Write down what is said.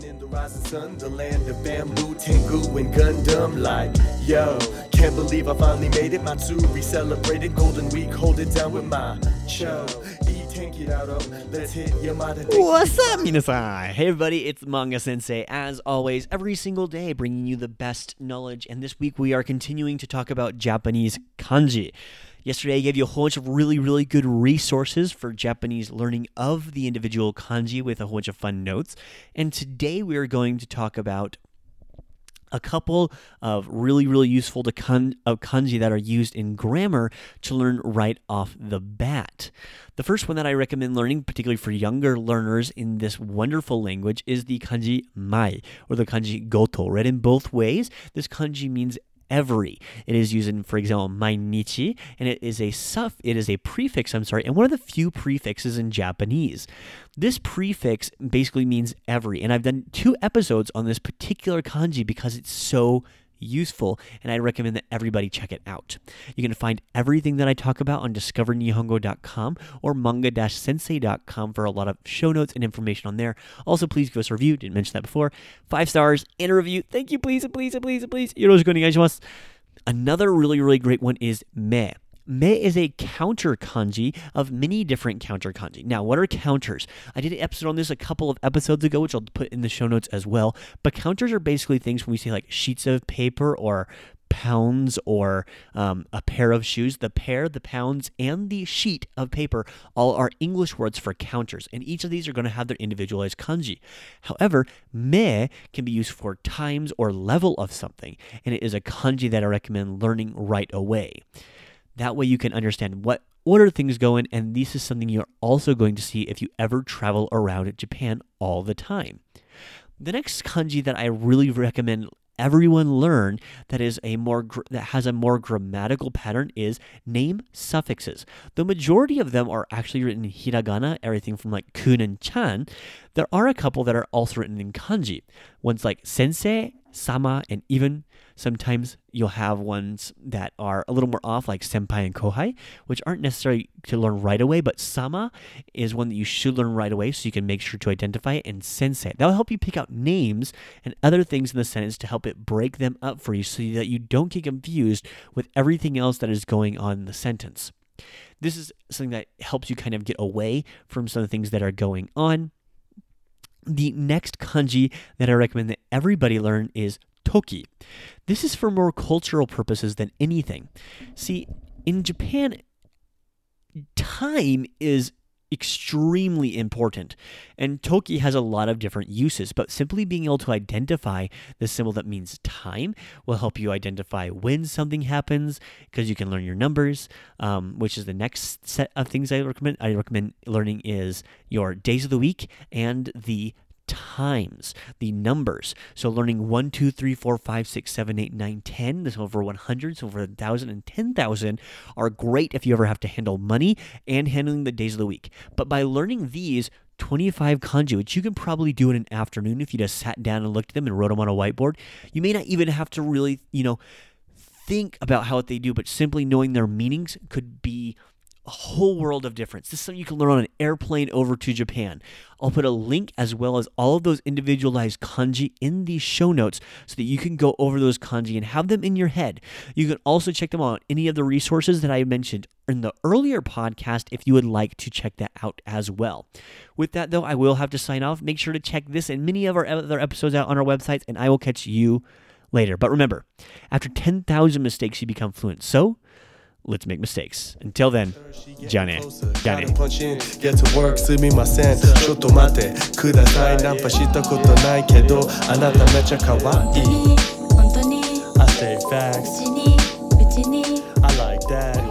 Living in the rising sun, the land of bamboo, Tengu, and Gundam. Like, yo, can't believe I finally made it. Matsuri celebrated Golden Week, hold it down with my cho. Let's hit Yamada. What's up, minasan? Hey, everybody, it's Manga Sensei. As always, every single day, bringing you the best knowledge. And this week, we are continuing to talk about Japanese kanji. Yesterday, I gave you a whole bunch of really, really good resources for Japanese learning of the individual kanji with a whole bunch of fun notes. And today, we are going to talk about a couple of really, really useful to kan- of kanji that are used in grammar to learn right off the bat. The first one that I recommend learning, particularly for younger learners in this wonderful language, is the kanji mai or the kanji goto. Read in both ways, this kanji means every. It is used in, for example, mainichi, and it is a suff. It is a prefix. I'm sorry, and one of the few prefixes in Japanese. This prefix basically means every, and I've done two episodes on this particular kanji because it's so useful, and I recommend that everybody check it out. You can find everything that I talk about on discovernihongo.com or manga-sensei.com for a lot of show notes and information on there. Also, please give us a review. Didn't mention that before. Five stars and a review. Thank you, please, please, please, please. Yoroshiku onegaishimasu. Another really, really great one is me. Me is a counter kanji of many different counter kanji. Now, what are counters? I did an episode on this a couple of episodes ago, which I'll put in the show notes as well. But counters are basically things when we say like sheets of paper or pounds or um, a pair of shoes. The pair, the pounds, and the sheet of paper all are English words for counters, and each of these are going to have their individualized kanji. However, me can be used for times or level of something, and it is a kanji that I recommend learning right away. That way you can understand what order things go in, and this is something you're also going to see if you ever travel around Japan all the time. The next kanji that I really recommend everyone learn that is a more that has a more grammatical pattern is name suffixes. The majority of them are actually written in hiragana, everything from like kun and chan. There are a couple that are also written in kanji. Ones like sensei, sama, and even sometimes you'll have ones that are a little more off, like senpai and kohai, which aren't necessarily to learn right away, but sama is one that you should learn right away so you can make sure to identify it, and sensei. That'll help you pick out names and other things in the sentence to help it break them up for you so that you don't get confused with everything else that is going on in the sentence. This is something that helps you kind of get away from some of the things that are going on. The next kanji that I recommend that everybody learn is toki. This is for more cultural purposes than anything. See, in Japan, time is extremely important. And Toki has a lot of different uses, but simply being able to identify the symbol that means time will help you identify when something happens because you can learn your numbers, um, which is the next set of things I recommend. I recommend learning is your days of the week and the times, the numbers. So learning 1, 2, 3, 4, 5, 6, 7, 8, 9, 10, this over 100, so over 1,000 and 10,000 are great if you ever have to handle money and handling the days of the week. But by learning these, 25 kanji, which you can probably do in an afternoon if you just sat down and looked at them and wrote them on a whiteboard. You may not even have to really, you know, think about how what they do, but simply knowing their meanings could be a whole world of difference. This is something you can learn on an airplane over to Japan. I'll put a link as well as all of those individualized kanji in the show notes so that you can go over those kanji and have them in your head. You can also check them out on any of the resources that I mentioned in the earlier podcast if you would like to check that out as well. With that, though, I will have to sign off. Make sure to check this and many of our other episodes out on our websites, and I will catch you later. But remember, after 10,000 mistakes, you become fluent. So, let's make mistakes. Until then, Johnny. Johnny. get to work I I like that